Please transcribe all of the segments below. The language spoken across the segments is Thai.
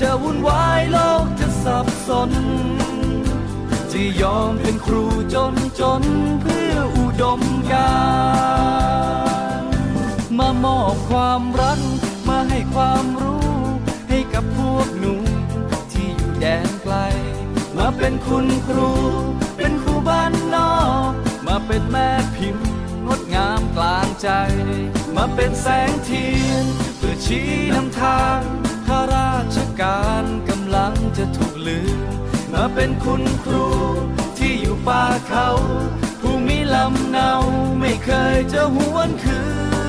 จะวุ่นวายโลกจะสับสน จะยอมเป็นครูจนจนเพื่ออุดมการมามอบความรักมาให้ความรู้ให้กับพวกหนูที่อยู่แดนไกล มาเป็นคุณครู เป็นครูบ้านนอก มาเป็นแม่พิมพ์งดงามกลางใจ มาเป็นแสงเทียนเพื่อชี้นำทาง ข้าราชการกำลังจะถูกลืม มาเป็นคุณครูที่อยู่ป่าเขาผู้มีลำเนาไม่เคยจะหวนคืน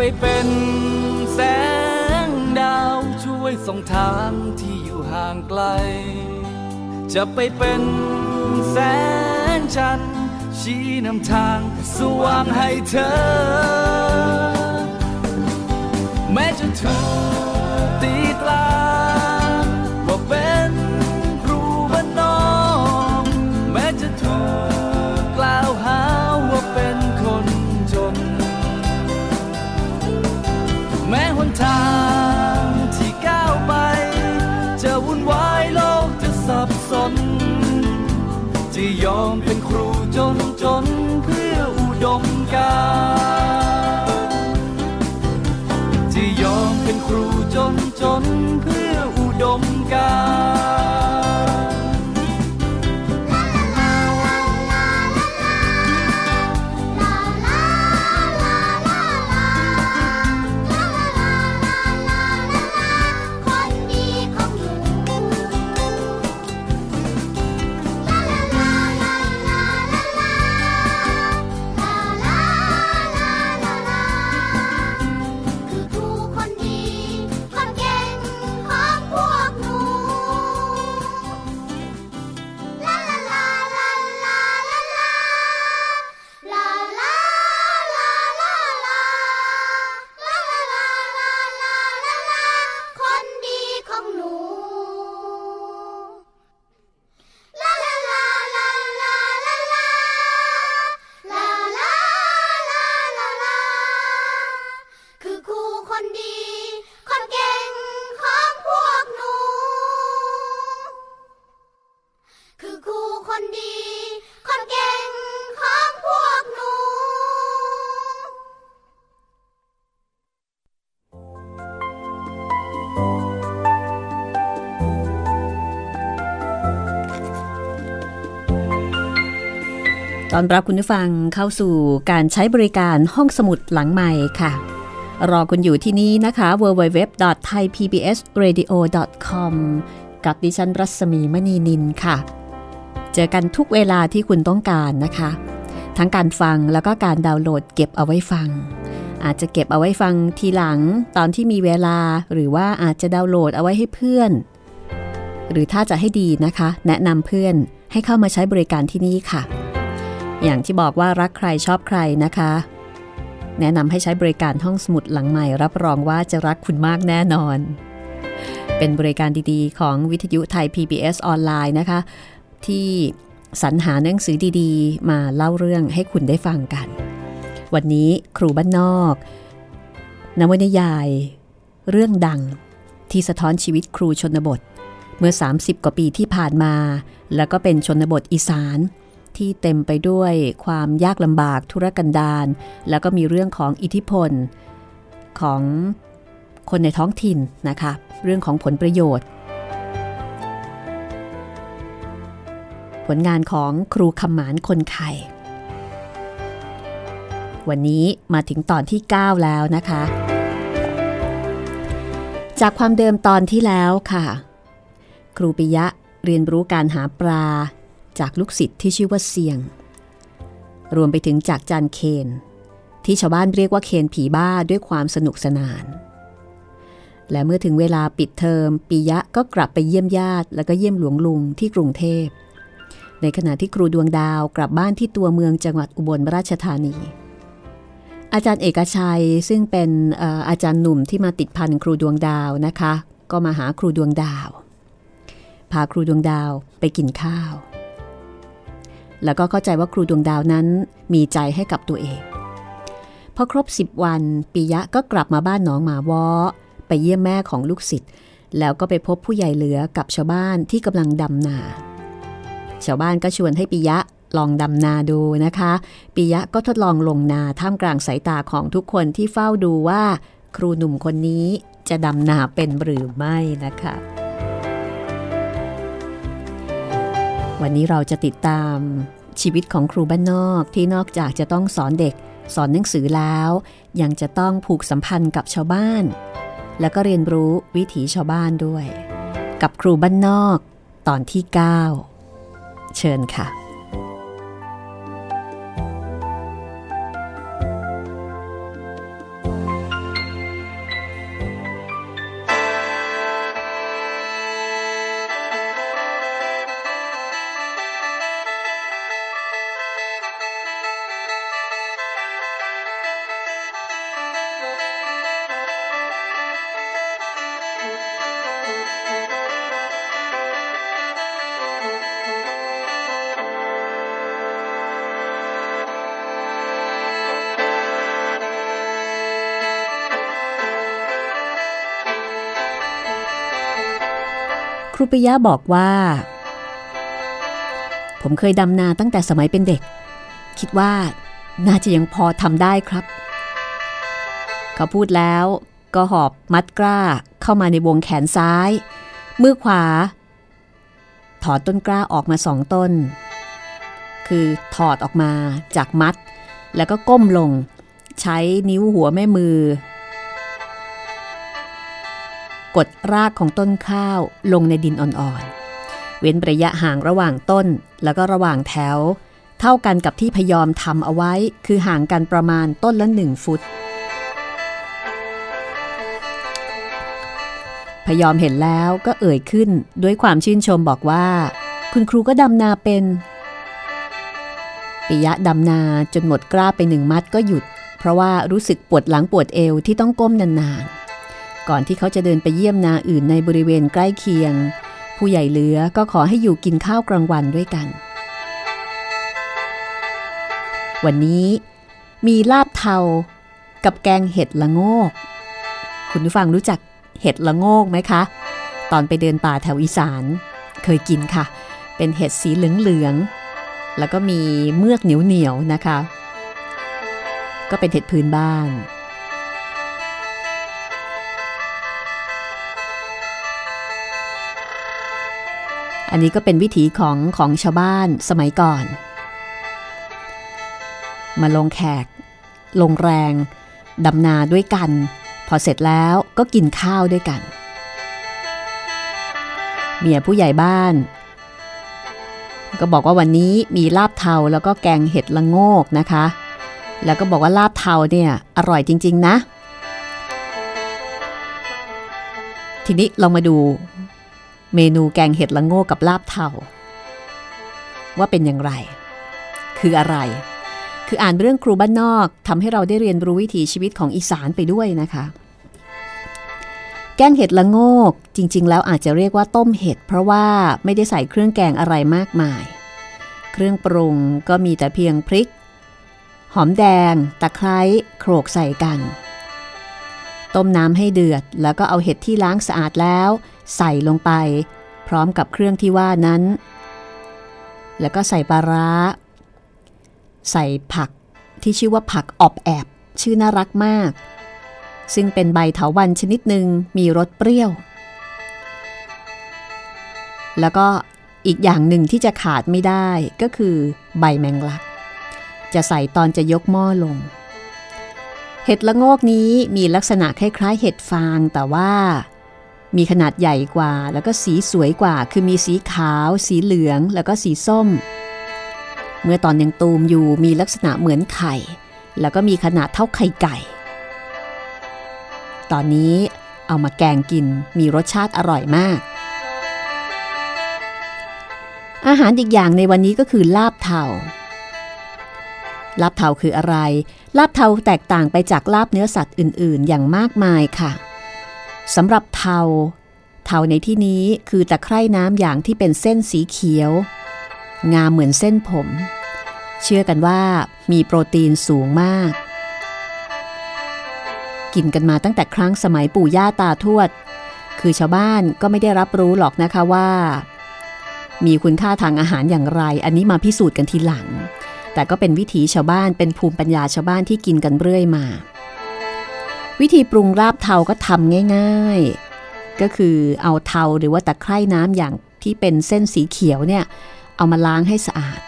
ไปเป็นแสงดาวช่วยส่องทางที่อยู่ห่างไกล จะไปเป็นแสงจันทร์ชี้นำทางสว่างให้เธอ แม้จะถูกตีตราว่า เป็นครูจนจนเพื่ออุดมการจะยอมเป็นครูจนจนเพื่ออุดมการ อนรับคุณผู้ฟังเข้าสู่การใช้บริการห้องสมุดหลังใหม่ค่ะ รอคุณอยู่ที่นี่นะคะ www.thaipbsradio.com กับดิฉันรัศมีมณีนินค่ะ เจอกันทุกเวลาที่คุณต้องการนะคะ ทั้งการฟังแล้วก็การดาวน์โหลดเก็บเอาไว้ฟัง อาจจะเก็บเอาไว้ฟังทีหลังตอนที่มีเวลาหรือว่าอาจจะดาวน์โหลดเอาไว้ให้เพื่อน หรือถ้าจะให้ดีนะคะ แนะนำเพื่อนให้เข้ามาใช้บริการที่นี่ค่ะ อย่างที่บอกว่ารักใครชอบใครนะคะ แนะนำให้ใช้บริการห้องสมุดหลังใหม่ รับรองว่าจะรักคุณมากแน่นอน เป็นบริการดีๆ ของวิทยุไทย PBS ออนไลน์นะคะ ที่สรรหาหนังสือดีๆ มาเล่าเรื่องให้คุณได้ฟังกัน วันนี้ครูบ้านนอก นวนิยาย เรื่องดังที่สะท้อนชีวิตครูชนบท เมื่อ 30 กว่าปีที่ผ่านมา แล้วก็เป็นชนบทอีสาน ที่เต็มไปด้วยความยากลำบากธุรกันดารแล้วก็มีเรื่องของอิทธิพล ของคนในท้องถิ่นนะคะ เรื่องของผลประโยชน์ ผลงานของครูคำหมานคนไข่วันนี้มาถึงตอนที่ 9 แล้วนะคะ จากความเดิมตอนที่แล้วค่ะ ครูปิยะเรียนรู้การหาปลา จากลูกศิษย์ที่ชื่อว่าเสียง รวมไปถึงจากจานเคน ที่ชาวบ้านเรียกว่าเคนผีบ้าด้วยความสนุกสนาน และเมื่อถึงเวลาปิดเทอมปิยะก็กลับไปเยี่ยมญาติแล้วก็เยี่ยมหลวงลุงที่กรุงเทพ ในขณะที่ครูดวงดาวกลับบ้านที่ตัวเมืองจังหวัดอุบลราชธานีอาจารย์เอกชัยซึ่งเป็นอาจารย์หนุ่มที่มาติดพันครูดวงดาวนะคะ ก็มาหาครูดวงดาว พาครูดวงดาวไปกินข้าว แล้วก็เข้าใจว่าครูดวงดาวนั้นมีใจให้กับตัวเองพอครบ10วันปิยะก็กลับมาบ้านหนองหมาวอไปเยี่ยมแม่ของลูกศิษย์แล้วก็ไปพบผู้ใหญ่เหลือกับชาวบ้านที่กำลังดำนา ชาวบ้านก็ชวนให้ปิยะลองดำนาดูนะคะปิยะก็ทดลองลงนาท่ามกลางสายตาของทุกคนที่เฝ้าดูว่า ครูหนุ่มคนนี้จะดำนาเป็นหรือไม่นะคะ วันนี้เราจะติดตามชีวิตของครูบ้านนอกที่นอกจากจะต้องสอนเด็ก สอนหนังสือแล้ว ยังจะต้องผูกสัมพันธ์กับชาวบ้าน แล้วก็เรียนรู้วิถีชาวบ้านด้วย กับครูบ้านนอก ตอนที่ 9 เชิญค่ะ รูปิยะบอกว่า ผมเคยดำนาตั้งแต่สมัยเป็นเด็ก คิดว่าน่าจะยังพอทำได้ครับ เขาพูดแล้วก็หอบมัดกล้าเข้ามาในวงแขนซ้าย มือขวา ถอดต้นกล้าออกมาสองต้น คือถอดออกมาจากมัด แล้วก็ก้มลง ใช้นิ้วหัวแม่มือ กดรากของต้นข้าวลงในดินอ่อนๆ เว้นระยะห่างระหว่างต้นแล้วก็ระหว่างแถว เท่ากันกับที่พยอมทำเอาไว้คือห่างกันประมาณต้นละหนึ่งฟุต พยอมเห็นแล้วก็เอ่ยขึ้นด้วยความชื่นชมบอกว่า คุณครูก็ดำนาเป็นปิยะดำนาจนหมดกล้าไปหนึ่งมัดก็หยุด เพราะว่ารู้สึกปวดหลังปวดเอวที่ต้องก้มนานๆ ก่อนที่เขาจะเดินไปเยี่ยมนาอื่นในบริเวณใกล้เคียง ผู้ใหญ่เหลือก็ขอให้อยู่กินข้าวกลางวันด้วยกัน วันนี้มีลาบเทา กับแกงเห็ดละโงก คุณผู้ฟังรู้จักเห็ดละโงกไหมคะ ตอนไปเดินป่าแถวอีสาน เคยกินค่ะ เป็นเห็ดสีเหลืองๆแล้วก็มีเมือกเหนียวๆนะคะ ก็เป็นเห็ดพื้นบ้าน อันนี้ก็เป็นวิถีของของชาวบ้านสมัยก่อน มาลงแขก ลงแรงดำนาด้วยกัน พอเสร็จแล้วก็กินข้าวด้วยกัน เมียผู้ใหญ่บ้าน ก็บอกว่าวันนี้มีลาบเทาแล้วก็แกงเห็ดละโงกนะคะ แล้วก็บอกว่าลาบเทาเนี่ยอร่อยจริง ๆ นะ ทีนี้เรามาดู เมนูแกงเห็ดละโงกกับลาบเทาว่าเป็นอย่างไร คืออะไร คืออ่านเรื่องครูบ้านนอกทำให้เราได้เรียนรู้วิถีชีวิตของอีสานไปด้วยนะคะ แกงเห็ดละโงกจริง ๆ แล้วอาจจะเรียกว่าต้มเห็ด เพราะว่าไม่ได้ใส่เครื่องแกงอะไรมากมาย เครื่องปรุงก็มีแต่เพียงพริก หอมแดง ตะไคร้โขลกใส่กัน ต้มน้ำให้เดือด แล้วก็เอาเห็ดที่ล้างสะอาดแล้ว ใส่ลงไป พร้อมกับเครื่องที่ว่านั้น แล้วก็ใส่ปลาร้า ใส่ผักที่ชื่อว่าผักอบแอบ ชื่อน่ารักมาก ซึ่งเป็นใบเถาวันชนิดหนึ่งมีรสเปรี้ยว แล้วก็อีกอย่างหนึ่งที่จะขาดไม่ได้ก็คือใบแมงลัก จะใส่ตอนจะยกหม้อลง เห็ดละโงกนี้มีลักษณะคล้ายๆเห็ดฟางแต่ว่า มีขนาดใหญ่กว่า แล้วก็สีสวยกว่า คือมีสีขาว สีเหลือง แล้วก็สีส้ม เมื่อตอนยังตูมอยู่มีลักษณะเหมือนไข่ แล้วก็มีขนาดเท่าไข่ไก่ ตอนนี้เอามาแกงกินมีรสชาติอร่อยมาก อาหารอีกอย่างในวันนี้ก็คือลาบเทาลาบเทาคืออะไร ลาบเทาแตกต่างไปจากลาบเนื้อสัตว์อื่น ๆ อย่างมากมายค่ะ สำหรับเทา เทาในที่นี้คือตะไคร่น้ำอย่างที่เป็นเส้นสีเขียว งามเหมือนเส้นผม เชื่อกันว่ามีโปรตีนสูงมาก กินกันมาตั้งแต่ครั้งสมัยปู่ย่าตาทวด คือชาวบ้านก็ไม่ได้รับรู้หรอกนะคะว่า มีคุณค่าทางอาหารอย่างไร อันนี้มาพิสูจน์กันทีหลัง แต่ก็เป็นวิถีชาวบ้านเป็นภูมิปัญญาชาวบ้านที่กินกันเรื่อยมา วิธีปรุงราบเทาก็ทำง่าย ๆ ก็คือเอาเทาหรือว่าตะไคร่น้ำอย่างที่เป็นเส้นสีเขียวเนี่ย เอามาล้างให้สะอาด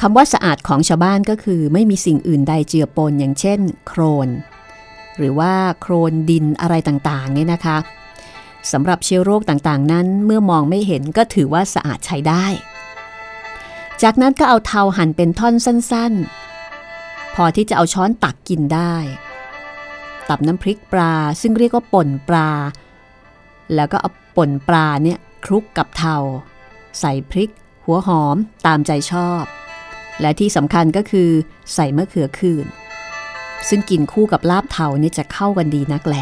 คำว่าสะอาดของชาวบ้านก็คือ ไม่มีสิ่งอื่นใดเจือปนอย่างเช่น โครน หรือว่าโครนดินอะไรต่างๆเนี่ยนะคะสำหรับเชื้อโรคต่างๆ นั้นเมื่อมองไม่เห็นก็ถือว่าสะอาดใช้ได้ จากนั้นก็เอาเทาหั่นเป็นท่อนสั้นๆ พอที่จะเอาช้อนตักกินได้ ตับน้ำพริกปลาซึ่งเรียกว่าป่นปลา แล้วก็เอาป่นปลาเนี่ยคลุกกับเทา ใส่พริก หัวหอมตามใจชอบ และที่สำคัญก็คือใส่มะเขือคืน ซึ่งกินคู่กับลาบเทาเนี่ยจะเข้ากันดีนักแหล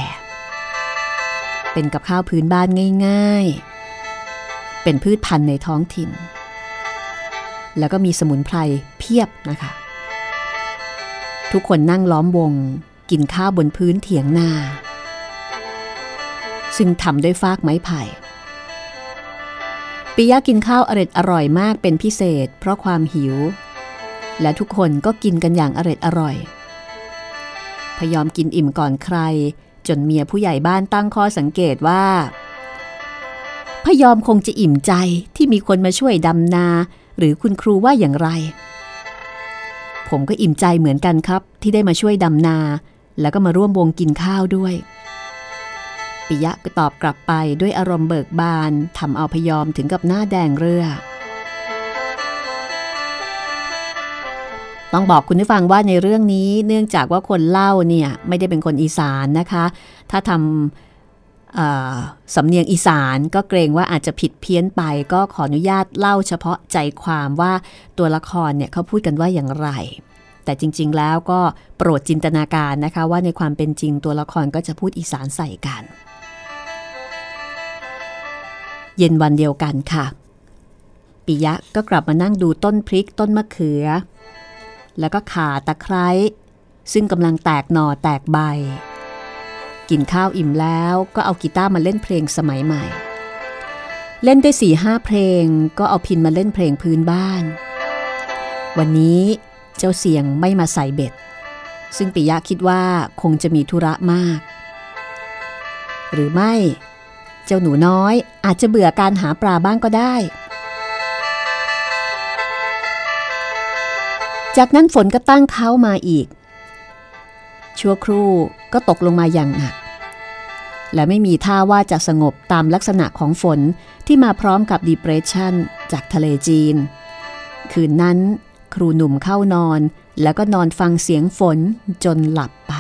เป็นกับข้าวพื้นบ้านง่ายๆ เป็นพืชพันธุ์ในท้องถิ่น แล้วก็มีสมุนไพรเพียบนะคะ ทุกคนนั่งล้อมวง กินข้าวบนพื้นเถียงนา ซึ่งทำด้วยฟากไม้ไผ่ปิยะกินข้าวอร็ดอร่อยมากเป็นพิเศษ เพราะความหิว และทุกคนก็กินกันอย่างอร็ดอร่อย พยอมกินอิ่มก่อนใคร จนเมียผู้ใหญ่บ้านตั้งข้อสังเกตว่า พยอมคงจะอิ่มใจที่มีคนมาช่วยดำนา หรือคุณครูว่าอย่างไร ผมก็อิ่มใจเหมือนกันครับ ที่ได้มาช่วยดำนา แล้วก็มาร่วมวงกินข้าวด้วยปิยะก็ตอบกลับไปด้วยอารมณ์เบิกบานทำเอาพยอมถึงกับหน้าแดงเรือ ต้องบอกคุณผู้ฟังว่าในเรื่องนี้เนื่องจากว่าคนเล่าเนี่ยไม่ได้เป็นคนอีสานนะคะ ถ้าทำสำเนียงอีสานก็เกรงว่าอาจจะผิดเพี้ยนไป ก็ขออนุญาตเล่าเฉพาะใจความว่าตัวละครเนี่ยเขาพูดกันว่าอย่างไร แต่จริง ๆ แล้วก็โปรดจินตนาการนะคะ ว่าในความเป็นจริงตัวละครก็จะพูดอีสานใส่กัน เย็นวันเดียวกันค่ะปิยะก็กลับมานั่งดูต้นพริกต้นมะเขือ แล้วก็ขาตะไคร้ซึ่งกำลังแตกหน่อแตกใบ กินข้าวอิ่มแล้วก็เอากีตาร์มาเล่นเพลงสมัยใหม่ เล่นได้สี่ห้าเพลงก็เอาพินมาเล่นเพลงพื้นบ้าน วันนี้ เจ้าเสียงไม่มาใส่เบ็ด ซึ่งปิยะคิดว่าคงจะมีธุระมาก หรือไม่ เจ้าหนูน้อยอาจจะเบื่อการหาปลาบ้างก็ได้ จากนั้นฝนก็ตั้งเขามาอีก ชั่วครู่ก็ตกลงมาอย่างหนักและไม่มีท่าว่าจะสงบตามลักษณะของฝนที่มาพร้อมกับดีเพรสชันจากทะเลจีน คืนนั้น ครูหนุ่มเข้านอน แล้วก็นอนฟังเสียงฝนจนหลับไป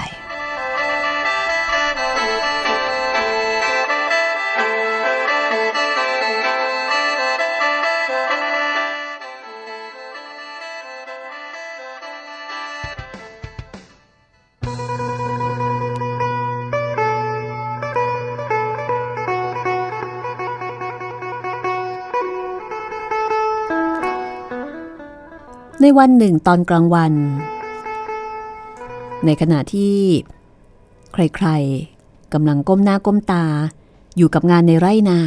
ในวันหนึ่งตอนกลางวัน ในขณะที่ ใครๆกำลังก้มหน้าก้มตาอยู่กับงานในไร่นา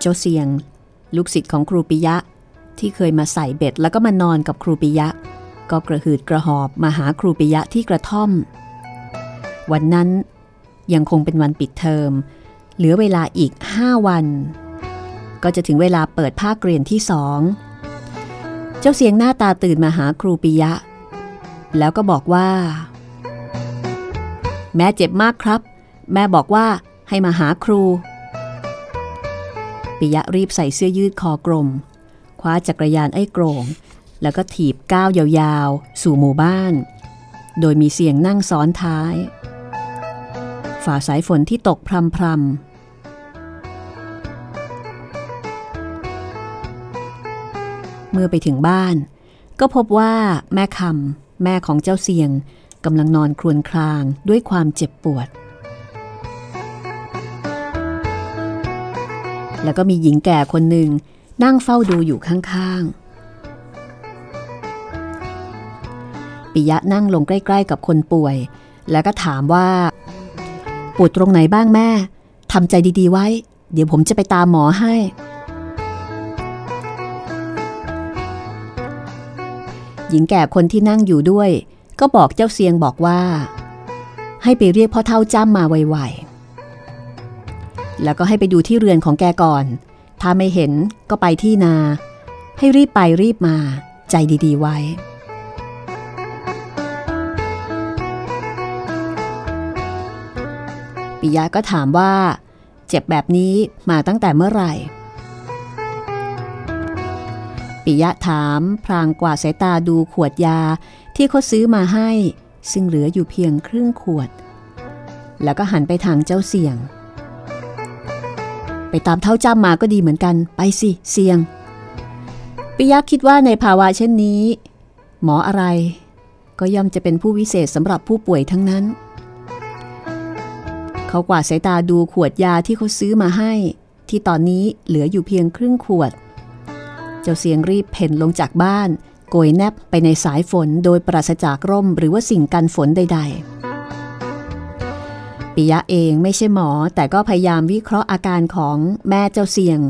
เจ้าเสียง ลูกศิษย์ของครูปิยะ ที่เคยมาใส่เบ็ดแล้วก็มานอนกับครูปิยะ ก็กระหืดกระหอบมาหาครูปิยะที่กระท่อม วันนั้นยังคงเป็นวันปิดเทอม เหลือเวลาอีกห้าวัน ก็จะถึงเวลาเปิดภาคเรียนที่สอง เจ้าเสียงหน้าตาตื่นมาหาครูปิยะ แล้วก็บอกว่า แม่เจ็บมากครับ แม่บอกว่าให้มาหาครู ปิยะรีบใส่เสื้อยืดคอกลมคว้าจักรยานไอ้โกรง แล้วก็ถีบก้าวยาวๆ สู่หมู่บ้าน โดยมีเสียงนั่งซ้อนท้าย ฝ่าสายฝนที่ตกพรำพ เมื่อไปถึงบ้าน ก็พบว่าแม่คำแม่ของเจ้าเสียงกำลังนอนครวญครางด้วยความเจ็บปวด แล้วก็มีหญิงแก่คนหนึ่งนั่งเฝ้าดูอยู่ข้างๆ ปิยะนั่งลงใกล้ ๆ กับคนป่วย แล้วก็ถามว่า ปวดตรงไหนบ้างแม่ทำใจดีๆไว้ เดี๋ยวผมจะไปตามหมอให้ หญิงแก่คนที่นั่งอยู่ด้วย ก็บอกเจ้าเซียงบอกว่า ให้ไปเรียกพ่อเท่าจ้ำมาไวๆ แล้วก็ให้ไปดูที่เรือนของแกก่อน ถ้าไม่เห็นก็ไปที่นา ให้รีบไปรีบมาใจดีๆไว้ ปิยะก็ถามว่า เจ็บแบบนี้มาตั้งแต่เมื่อไหร่ ปิยะถามพรางกวาดสายตาดูขวดยาที่เขาซื้อมาให้ ซึ่งเหลืออยู่เพียงครึ่งขวด แล้วก็หันไปทางเจ้าเสียง ไปตามเท่าจ้ำมาก็ดีเหมือนกัน ไปสิเสียง ปิยะคิดว่าในภาวะเช่นนี้ หมออะไร ก็ย่อมจะเป็นผู้วิเศษสำหรับผู้ป่วยทั้งนั้น เขากวาดสายตาดูขวดยาที่เขาซื้อมาให้ ที่ตอนนี้เหลืออยู่เพียงครึ่งขวด เจ้าเสียงรีบเพ่นลงจากบ้านโกยแนบไปในสายฝนโดยปราศจากร่มหรือว่าสิ่งกันฝนใด ๆ ปิยะเองไม่ใช่หมอแต่ก็พยายามวิเคราะห์อาการของแม่เจ้าเสียง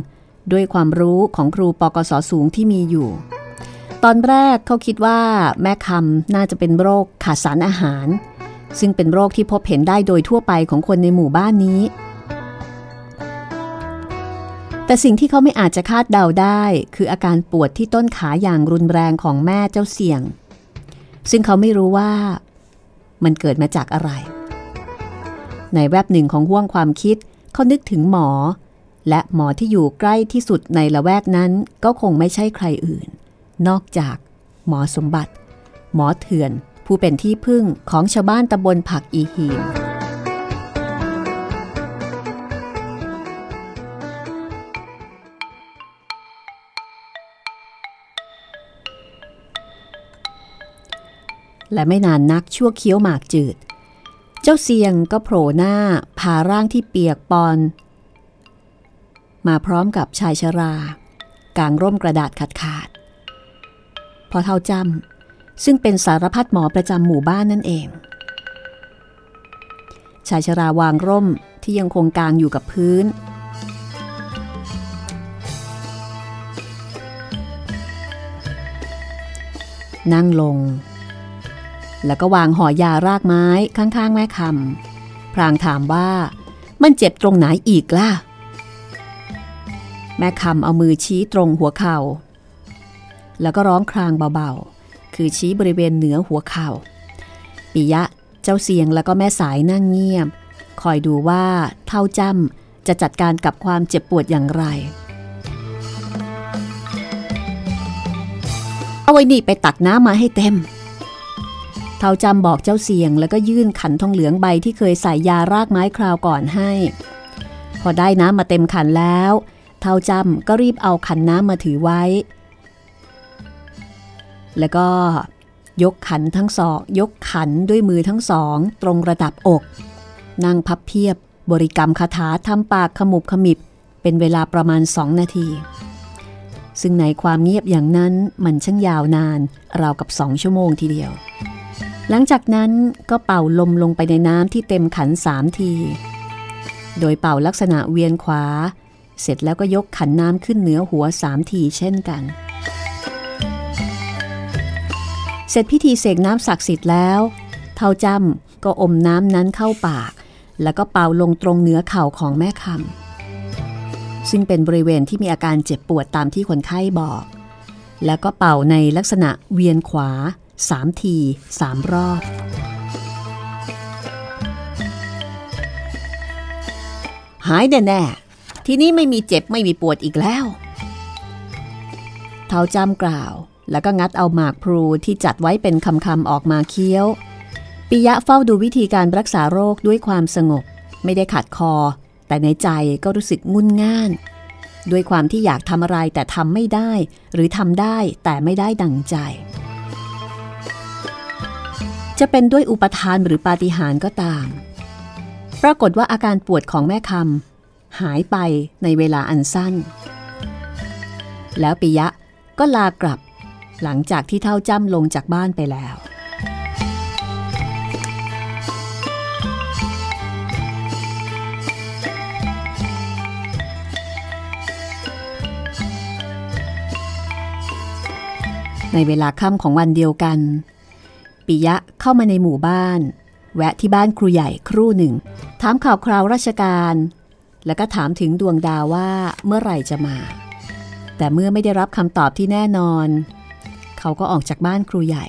ด้วยความรู้ของครูปกศสูงที่มีอยู่ ตอนแรกเขาคิดว่าแม่คำน่าจะเป็นโรคขาดสารอาหาร ซึ่งเป็นโรคที่พบเห็นได้โดยทั่วไปของคนในหมู่บ้านนี้ แต่สิ่งที่เขาไม่อาจจะคาดเดาได้ คืออาการปวดที่ต้นขาอย่างรุนแรงของแม่เจ้าเสี่ยง ซึ่งเขาไม่รู้ว่า มันเกิดมาจากอะไร ในแวบหนึ่งของห่วงความคิด เขานึกถึงหมอ และหมอที่อยู่ใกล้ที่สุดในละแวกนั้นก็คงไม่ใช่ใครอื่น นอกจากหมอสมบัติ หมอเถื่อน ผู้เป็นที่พึ่งของชาวบ้านตำบลผักอีหีม และไม่นานนักชั่วเคี้ยวหมากจืด เจ้าเซียงก็โผล่หน้าพาร่างที่เปียกปอน มาพร้อมกับชายชรากางร่มกระดาษขาดขาดพอเท่าจำซึ่งเป็นสารพัดหมอประจำหมู่บ้านนั่นเอง ชายชราวางร่มที่ยังคงกางอยู่กับพื้นนั่งลง แล้วก็วางห่อยารากไม้ข้างๆ แม่คำพรางถามว่ามันเจ็บตรงไหนอีกล่ะ แม่คำเอามือชี้ตรงหัวเขา่า แล้วก็ร้องครางเบาๆ คือชี้บริเวณเหนือหัวเข่าปิยะเจ้าเสียงแล้วก็แม่สายนั่งเงียบ คอยดูว่าเท่าจ้ำจะจัดการกับความเจ็บปวดอย่างไร เอาไว้นี่ไปตักน้ำมาให้เต็ม เท่าจำบอกเจ้าเสียง แล้วก็ยื่นขันทองเหลืองใบที่เคยใส่ยารากไม้คราวก่อนให้ พอได้น้ำมาเต็มขันแล้ว เท่าจำก็รีบเอาขันน้ำมาถือไว้ แล้วก็ยกขันทั้งสองยกขันด้วยมือทั้งสอง ตรงระดับอก นั่งพับเพียบบริกรรมคาถาทำปากขมุบขมิบ เป็นเวลาประมาณสองนาที ซึ่งในความเงียบอย่างนั้นมันช่างยาวนาน ราวกับสองชั่วโมงทีเดียว หลังจากนั้นก็เป่าลมลงไปในน้ำที่เต็มขันสามที โดยเป่าลักษณะเวียนขวา เสร็จแล้วก็ยกขันน้ำขึ้นเหนือหัวสามทีเช่นกัน เสร็จพิธีเสกน้ำศักดิ์สิทธิ์แล้ว เท่าจำก็อมน้ำนั้นเข้าปาก แล้วก็เป่าลงตรงเหนือเข่าของแม่คำซึ่งเป็นบริเวณที่มีอาการเจ็บปวดตามที่คนไข้บอก แล้วก็เป่าในลักษณะเวียนขวา สามทีสามรอบ หายแน่ๆ ทีนี้ไม่มีเจ็บไม่มีปวดอีกแล้ว เท้าจ้ำกล่าว แล้วก็งัดเอาหมากพลูที่จัดไว้เป็นคำๆออกมาเคี้ยว ปิยะเฝ้าดูวิธีการรักษาโรคด้วยความสงบ ไม่ได้ขัดคอ แต่ในใจก็รู้สึกงุนง่านด้วยความที่อยากทำอะไรแต่ทำไม่ได้ หรือทำได้แต่ไม่ได้ดังใจ จะเป็นด้วยอุปทานหรือปาฏิหาริย์ก็ตาม ปรากฏว่าอาการปวดของแม่คำหายไปในเวลาอันสั้น แล้วปิยะก็ลากลับ หลังจากที่เท่าจ้ำลงจากบ้านไปแล้วในเวลาค่ำของวันเดียวกัน ปิยะเข้ามาในหมู่บ้าน แวะที่บ้านครูใหญ่ครู่หนึ่ง ถามข่าวคราวราชการ แล้วก็ถามถึงดวงดาวว่าเมื่อไหร่จะมา แต่เมื่อไม่ได้รับคำตอบที่แน่นอน เขาก็ออกจากบ้านครูใหญ่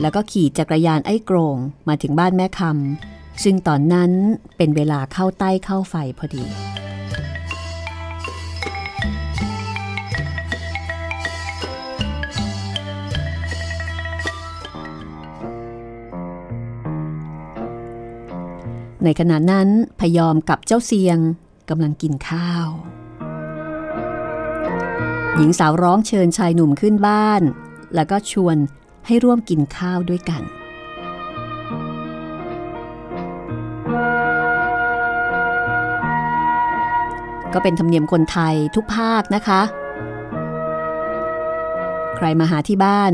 แล้วก็ขี่จักรยานไอ้โกรงมาถึงบ้านแม่คำซึ่งตอนนั้นเป็นเวลาเข้าใต้เข้าไฟพอดี ในขณะนั้นพยอมกับเจ้าเซียงกำลังกินข้าว หญิงสาวร้องเชิญชายหนุ่มขึ้นบ้าน แล้วก็ชวนให้ร่วมกินข้าวด้วยกัน ก็เป็นธรรมเนียมคนไทยทุกภาคนะคะ ใครมาหาที่บ้าน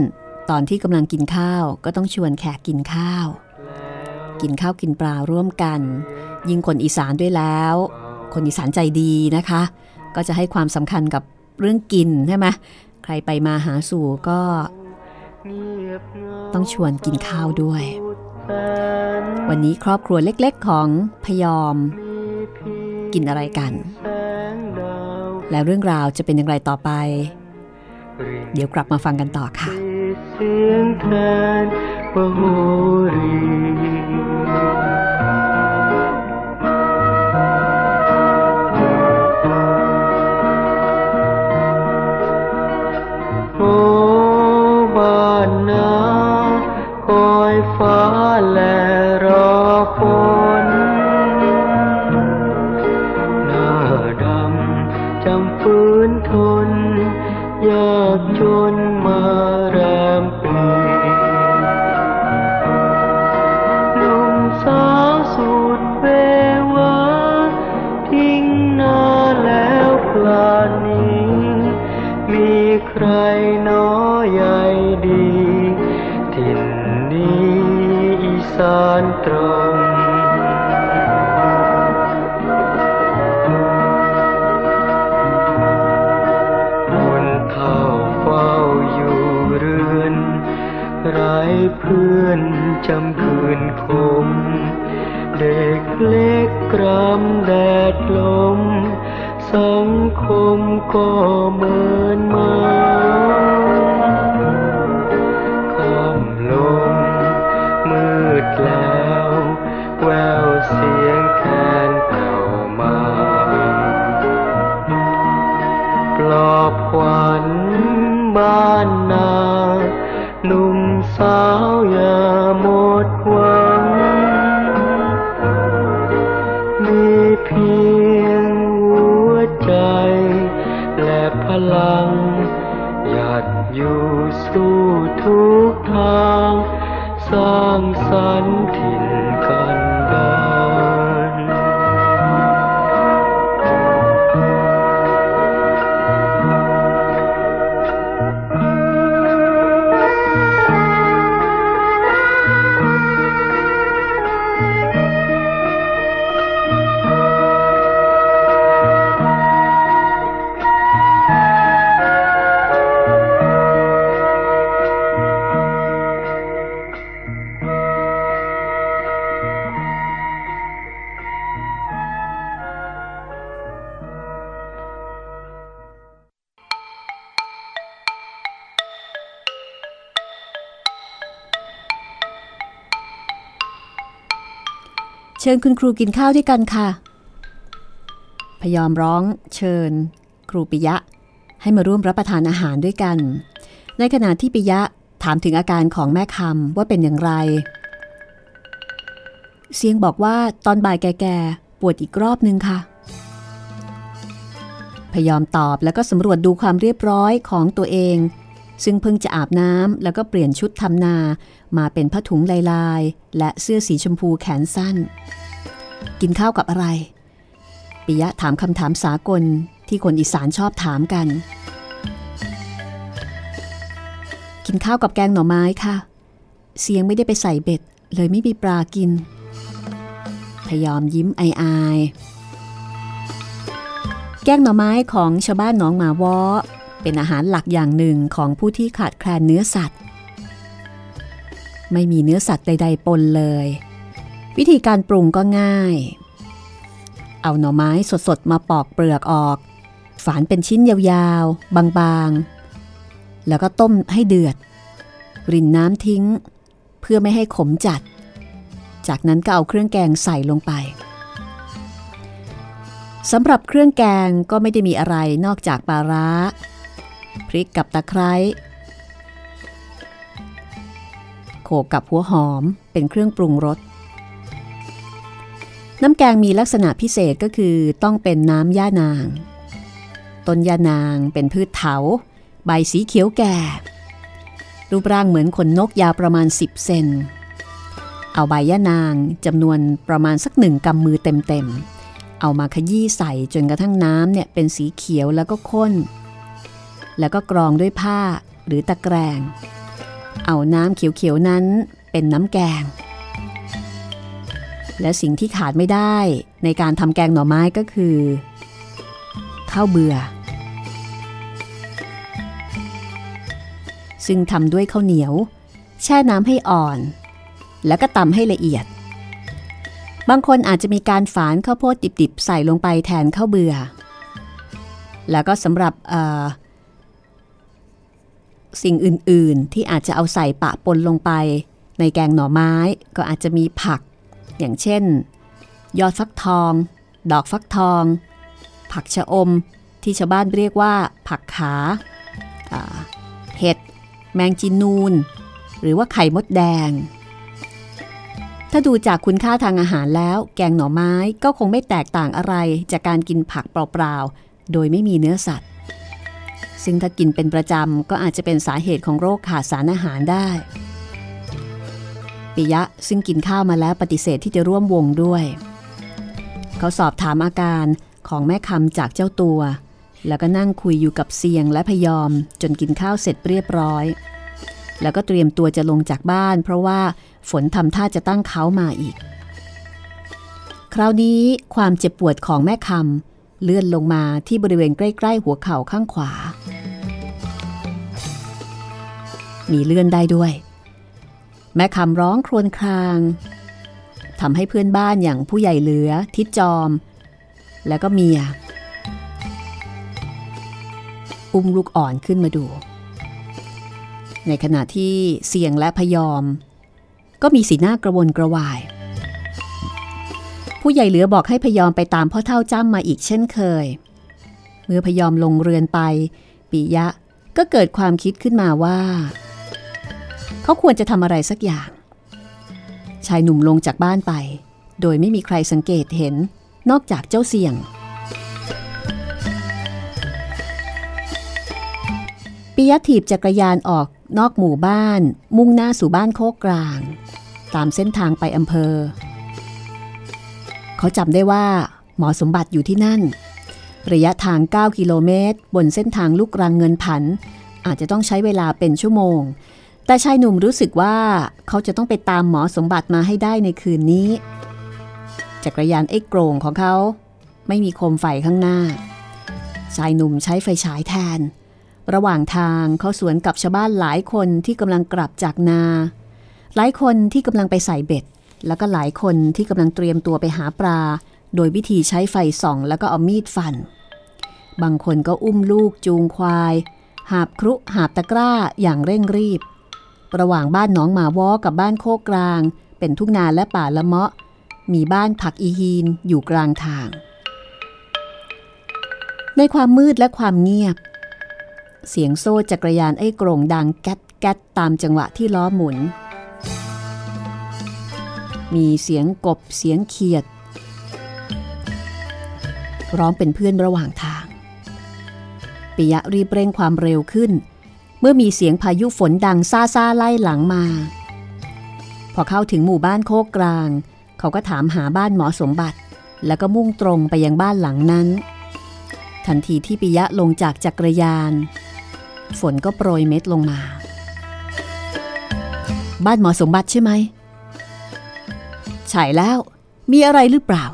ตอนที่กำลังกินข้าวก็ต้องชวนแขกกินข้าว กินข้าวกินปลาร่วมกัน ยิ่งคนอีสานด้วยแล้ว คนอีสานใจดีนะคะ ก็จะให้ความสำคัญกับเรื่องกินใช่ไหมใครไปมาหาสู่ก็ ต้องชวนกินข้าวด้วย วันนี้ครอบครัวเล็กๆของพยอม กินอะไรกัน แล้วเรื่องราวจะเป็นอย่างไรต่อไป เดี๋ยวกลับมาฟังกันต่อค่ะ เสียงแทนมโหรี ใครน้อยใหญ่ดี ถิ่นนี้อีสานตรงคนเท่าเฝ้าอยู่เรือนไร้เพื่อนจำคืนคม เด็กเล็กกรำแดดลม สังคมก็เมือ อย่าหมดหวัง มีเพียงหัวใจ และพลัง หยัดอยู่สู้ทุกทาง สร้างสรรค์ เชิญคุณครูกินข้าวด้วยกันค่ะ พยอมร้องเชิญ ครูปิยะ ให้มาร่วมรับประทานอาหารด้วยกัน ในขณะที่ปิยะถามถึงอาการของแม่คำว่าเป็นอย่างไร เสียงบอกว่าตอนบ่ายแก่ๆปวดอีกรอบนึงค่ะ พยอมตอบแล้วก็สำรวจดูความเรียบร้อยของตัวเอง ซึ่งเพิ่งจะอาบน้ำแล้วก็เปลี่ยนชุดทำนา มาเป็นผ้าถุงลายลายๆและเสื้อสีชมพูแขนสั้น กินข้าวกับอะไร ปิยะถามคำถามสากลที่คนอีสานชอบถามกัน กินข้าวกับแกงหน่อไม้ค่ะ เสียงไม่ได้ไปใส่เบ็ด เลยไม่มีปลากิน พยอมยิ้มอายๆแกงหน่อไม้ของชาวบ้านหนองหมาวอ เป็นอาหารหลักอย่างหนึ่งของผู้ที่ขาดแคลนเนื้อสัตว์ ไม่มีเนื้อสัตว์ใด ๆ ปนเลย วิธีการปรุงก็ง่าย เอาหน่อไม้สดๆ มาปอกเปลือกออก ฝานเป็นชิ้นยาวๆ บางๆ แล้วก็ต้มให้เดือด รินน้ำทิ้ง เพื่อไม่ให้ขมจัด จากนั้นก็เอาเครื่องแกงใส่ลงไปสำหรับเครื่องแกงก็ไม่ได้มีอะไรนอกจากปลาร้า พริกกับตะไคร้โขกกับหัวหอมเป็นเครื่องปรุงรส น้ำแกงมีลักษณะพิเศษก็คือต้องเป็นน้ำย่านาง ต้นย่านางเป็นพืชเถา ใบสีเขียวแก่ รูปร่างเหมือนขนนกยาวประมาณ 10 เซน เอาใบย่านางจำนวนประมาณสักหนึ่งกำมือเต็มๆ เอามาขยี้ใส่จนกระทั่งน้ำเนี่ยเป็นสีเขียวแล้วก็ข้น แล้วก็กรองด้วยผ้าหรือตะแกรง เอาน้ำเขียวๆนั้นเป็นน้ำแกง และสิ่งที่ขาดไม่ได้ในการทำแกงหน่อไม้ก็คือข้าวเบื่อ ซึ่งทำด้วยข้าวเหนียว แช่น้ำให้อ่อน แล้วก็ตำให้ละเอียด บางคนอาจจะมีการฝานข้าวโพดดิบๆ ใส่ลงไปแทนข้าวเบื่อ แล้วก็สำหรับ สิ่งอื่นๆ ที่อาจจะเอาใส่ปะปนลงไป ในแกงหน่อไม้ก็อาจจะมีผัก อย่างเช่น ยอดฟักทอง ดอกฟักทอง ผักชะอมที่ชาวบ้านเรียกว่า ผักขาาเห็ด แมงจีนูน หรือว่าไข่มดแดง ถ้าดูจากคุณค่าทางอาหารแล้ว แกงหน่อไม้ก็คงไม่แตกต่างอะไรจากการกินผักเปล่าๆ โดยไม่มีเนื้อสัตว์ ซึ่งถ้ากินเป็นประจำก็อาจจะเป็นสาเหตุของโรคขาดสารอาหารได้ปิยะซึ่งกินข้าวมาแล้วปฏิเสธที่จะร่วมวงด้วย เขาสอบถามอาการของแม่คำจากเจ้าตัว แล้วก็นั่งคุยอยู่กับเสียงและพยอมจนกินข้าวเสร็จเรียบร้อย แล้วก็เตรียมตัวจะลงจากบ้าน เพราะว่าฝนทำท่าจะตั้งเขามาอีก คราวนี้ความเจ็บปวดของแม่คำเลื่อนลงมาที่บริเวณใกล้ ๆ หัวเข่าข้างขวา มีเลื่อนได้ด้วย แม่คำร้องครวญครางทำให้เพื่อนบ้านอย่างผู้ใหญ่เหลือทิดจอม แล้วก็เมีย อุ้มลูกอ่อนขึ้นมาดู ในขณะที่เสียงและพยอม ก็มีสีหน้ากระวนกระวาย ผู้ใหญ่เหลือบอกให้พยอมไปตามพ่อเท่าจ้ำมาอีกเช่นเคย เมื่อพยอมลงเรือนไป ปิยะก็เกิดความคิดขึ้นมาว่า เขาควรจะทำอะไรสักอย่าง ชายหนุ่มลงจากบ้านไป โดยไม่มีใครสังเกตเห็นนอกจากเจ้าเสี่ยง ปิยะถีบจักรยานออกนอกหมู่บ้าน มุ่งหน้าสู่บ้านโคกกลาง ตามเส้นทางไปอำเภอ เขาจำได้ว่าหมอสมบัติอยู่ที่นั่น ระยะทาง 9 กิโลเมตร บนเส้นทางลูกรังเงินผัน อาจจะต้องใช้เวลาเป็นชั่วโมง แต่ชายหนุ่มรู้สึกว่าเขาจะต้องไปตามหมอสมบัติมาให้ได้ในคืนนี้ จักรยานไอ้โกรงของเขาไม่มีโคมไฟข้างหน้า ชายหนุ่มใช้ไฟฉายแทน ระหว่างทางเขาสวนกับชาวบ้านหลายคนที่กำลังกลับจากนา หลายคนที่กำลังไปใส่เบ็ด แล้วก็หลายคนที่กำลังเตรียมตัวไปหาปลา โดยวิธีใช้ไฟส่อง แล้วก็เอามีดฟัน บางคนก็อุ้มลูกจูงควาย หาบครุหาบตะกร้าอย่างเร่งรีบ ระหว่างบ้านหนองหมาวอกับบ้านโคกกลาง เป็นทุ่งนาและป่าละเมาะ มีบ้านผักอีฮีนอยู่กลางทาง ในความมืดและความเงียบ เสียงโซ่จักรยานไอ้กรงดังแก๊ดแก๊ดตามจังหวะที่ล้อหมุน มีเสียงกบเสียงเขียด ร้องเป็นเพื่อนระหว่างทางปิยะรีบเร่งความเร็วขึ้น เมื่อมีเสียงพายุฝนดังซ่าซาไล่หลังมา พอเข้าถึงหมู่บ้านโคกกลาง เขาก็ถามหาบ้านหมอสมบัติ แล้วก็มุ่งตรงไปยังบ้านหลังนั้น ทันทีที่ปิยะลงจากจักรยาน ฝนก็โปรยเม็ดลงมา บ้านหมอสมบัติใช่ไหมใช่แล้วมีอะไรหรือเปล่า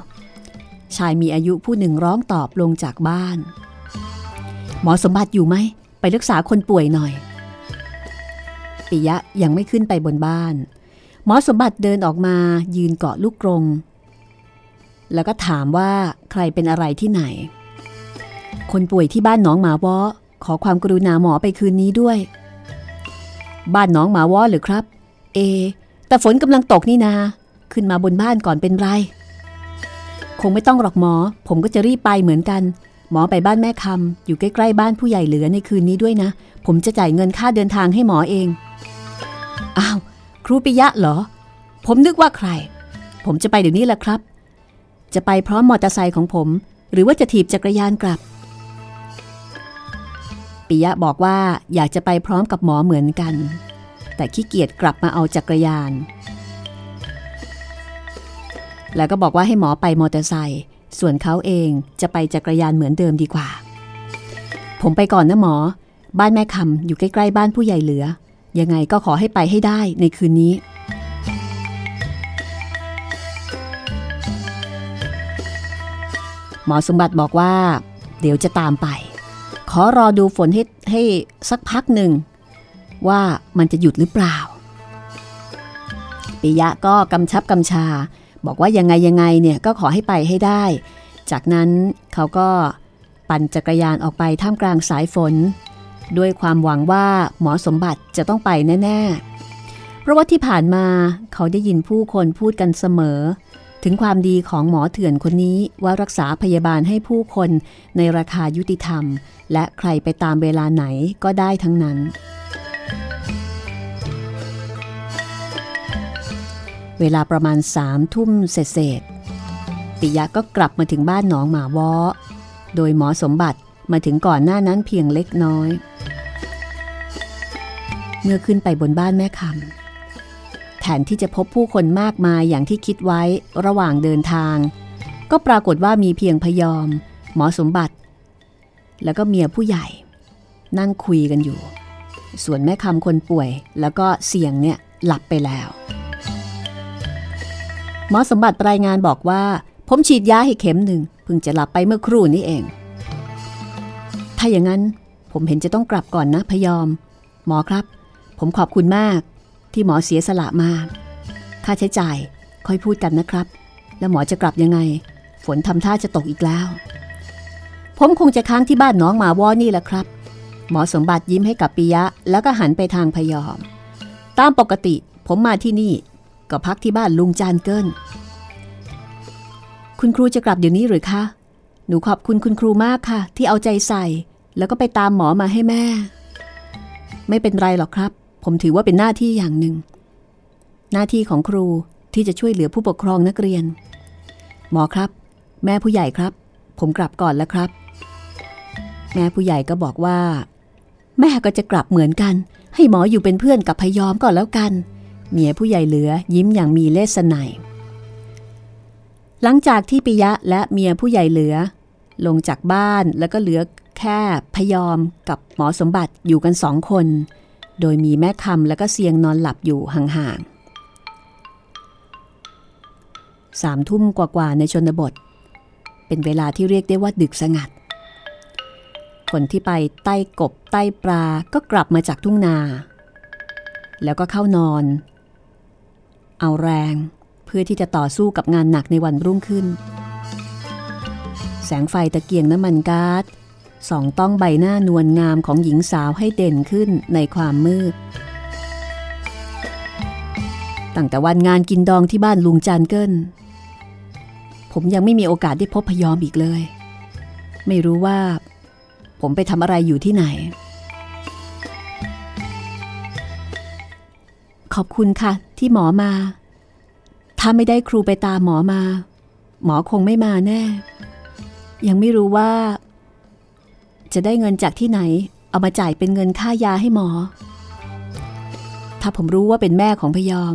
ชายมีอายุผู้หนึ่งร้องตอบลงจากบ้าน หมอสมบัติอยู่ไหม ไปรักษาคนป่วยหน่อย ปิยะยังไม่ขึ้นไปบนบ้าน หมอสมบัติเดินออกมายืนเกาะลูกกรง แล้วก็ถามว่าใครเป็นอะไรที่ไหน คนป่วยที่บ้านหนองหมาวอขอความกรุณาหมอไปคืนนี้ด้วย บ้านหนองหมาวอหรือครับ เอ แต่ฝนกำลังตกนี่นา ขึ้นมาบนบ้านก่อนเป็นไร คงไม่ต้องหรอกหมอ ผมก็จะรีบไปเหมือนกัน หมอไปบ้านแม่คำอยู่ใกล้ๆบ้านผู้ใหญ่เหลือในคืนนี้ด้วยนะ ผมจะจ่ายเงินค่าเดินทางให้หมอเอง อ้าว ครูปิยะเหรอ ผมนึกว่าใคร ผมจะไปเดี๋ยวนี้แหละครับ จะไปพร้อมมอเตอร์ไซค์ของผม หรือว่าจะถีบจักรยานกลับ ปิยะบอกว่าอยากจะไปพร้อมกับหมอเหมือนกัน แต่ขี้เกียจกลับมาเอาจักรยาน แล้วก็บอกว่าให้หมอไปมอเตอร์ไซค์ ส่วนเขาเองจะไปจักรยานเหมือนเดิมดีกว่า ผมไปก่อนนะหมอ บ้านแม่คำอยู่ใกล้ๆบ้านผู้ใหญ่เหลือ ยังไงก็ขอให้ไปให้ได้ในคืนนี้ หมอสมบัติบอกว่า เดี๋ยวจะตามไป ขอรอดูฝนให้ให้สักพักหนึ่ง ว่ามันจะหยุดหรือเปล่าปิยะก็กำชับกำชา บอกว่ายังไงยังไงเนี่ยก็ขอให้ไปให้ได้ จากนั้นเขาก็ปั่นจักรยานออกไปท่ามกลางสายฝน ด้วยความหวังว่าหมอสมบัติจะต้องไปแน่ ๆ เพราะว่าที่ผ่านมาเขาได้ยินผู้คนพูดกันเสมอ ถึงความดีของหมอเถื่อนคนนี้ว่ารักษาพยาบาลให้ผู้คนในราคายุติธรรม และใครไปตามเวลาไหนก็ได้ทั้งนั้น เวลาประมาณสามทุ่มเศษปิยะก็กลับมาถึงบ้านหนองหมาวอโดยหมอสมบัติมาถึงก่อนหน้านั้นเพียงเล็กน้อย เมื่อขึ้นไปบนบ้านแม่คำแทนที่จะพบผู้คนมากมายอย่างที่คิดไว้ระหว่างเดินทาง ก็ปรากฏว่ามีเพียงพยอม หมอสมบัติ แล้วก็เมียผู้ใหญ่ นั่งคุยกันอยู่ ส่วนแม่คำคนป่วย แล้วก็เสียงเนี่ยหลับไปแล้ว หมอสมบัติรายงานบอกว่า ผมฉีดยาให้เข็มหนึ่งเพิ่งจะหลับไปเมื่อครู่นี้เอง ถ้าอย่างนั้นผมเห็นจะต้องกลับก่อนนะพยอม หมอครับ ผมขอบคุณมากที่หมอเสียสละมาค่าใช้จ่ายค่อยพูดกันนะครับ แล้วหมอจะกลับยังไง ฝนทำท่าจะตกอีกแล้ว ผมคงจะค้างที่บ้านน้องมาวอนี่แหละครับ หมอสมบัติยิ้มให้กับปิยะ แล้วก็หันไปทางพยอม ตามปกติผมมาที่นี่ ก็พักที่บ้านลุงจานเกิลคุณครูจะกลับเดี๋ยวนี้หรือคะ หนูขอบคุณคุณครูมากค่ะ ที่เอาใจใส่ แล้วก็ไปตามหมอมาให้แม่ ไม่เป็นไรหรอกครับ ผมถือว่าเป็นหน้าที่อย่างหนึ่ง หน้าที่ของครูที่จะช่วยเหลือผู้ปกครองนักเรียน หมอครับ แม่ผู้ใหญ่ครับ ผมกลับก่อนแล้วครับ แม่ผู้ใหญ่ก็บอกว่า แม่ก็จะกลับเหมือนกัน ให้หมออยู่เป็นเพื่อนกับพยอมก่อนแล้วกัน เมียผู้ใหญ่เหลือยิ้มอย่างมีเลสไนยหลังจากที่ปิยะและเมียผู้ใหญ่เหลือ ลงจากบ้านแล้วก็เหลือแค่พยอมกับหมอสมบัติอยู่กันสองคน โดยมีแม่คำแล้วก็เสียงนอนหลับอยู่ห่างๆสามทุ่มกว่าๆในชนบท เป็นเวลาที่เรียกได้ว่าดึกสงัด คนที่ไปใต้กบใต้ปลาก็กลับมาจากทุ่งนา แล้วก็เข้านอน เอาแรงเพื่อที่จะต่อสู้กับงานหนักในวันรุ่งขึ้น แสงไฟตะเกียงน้ำมันก๊าซส่องต้องใบหน้านวลงามของหญิงสาวให้เด่นขึ้นในความมืด ตั้งแต่วันงานกินดองที่บ้านลุงจานเกิลผมยังไม่มีโอกาสได้พบพยอมอีกเลย ไม่รู้ว่า ผมไปทำอะไรอยู่ที่ไหน อบคุณค่ะ ที่หมอมา ถ้าไม่ได้ครูไปตามหมอมา หมอคงไม่มาแน่ ยังไม่รู้ว่า จะได้เงินจากที่ไหน เอามาจ่ายเป็นเงินค่ายาให้หมอ ถ้าผมรู้ว่าเป็นแม่ของพยอม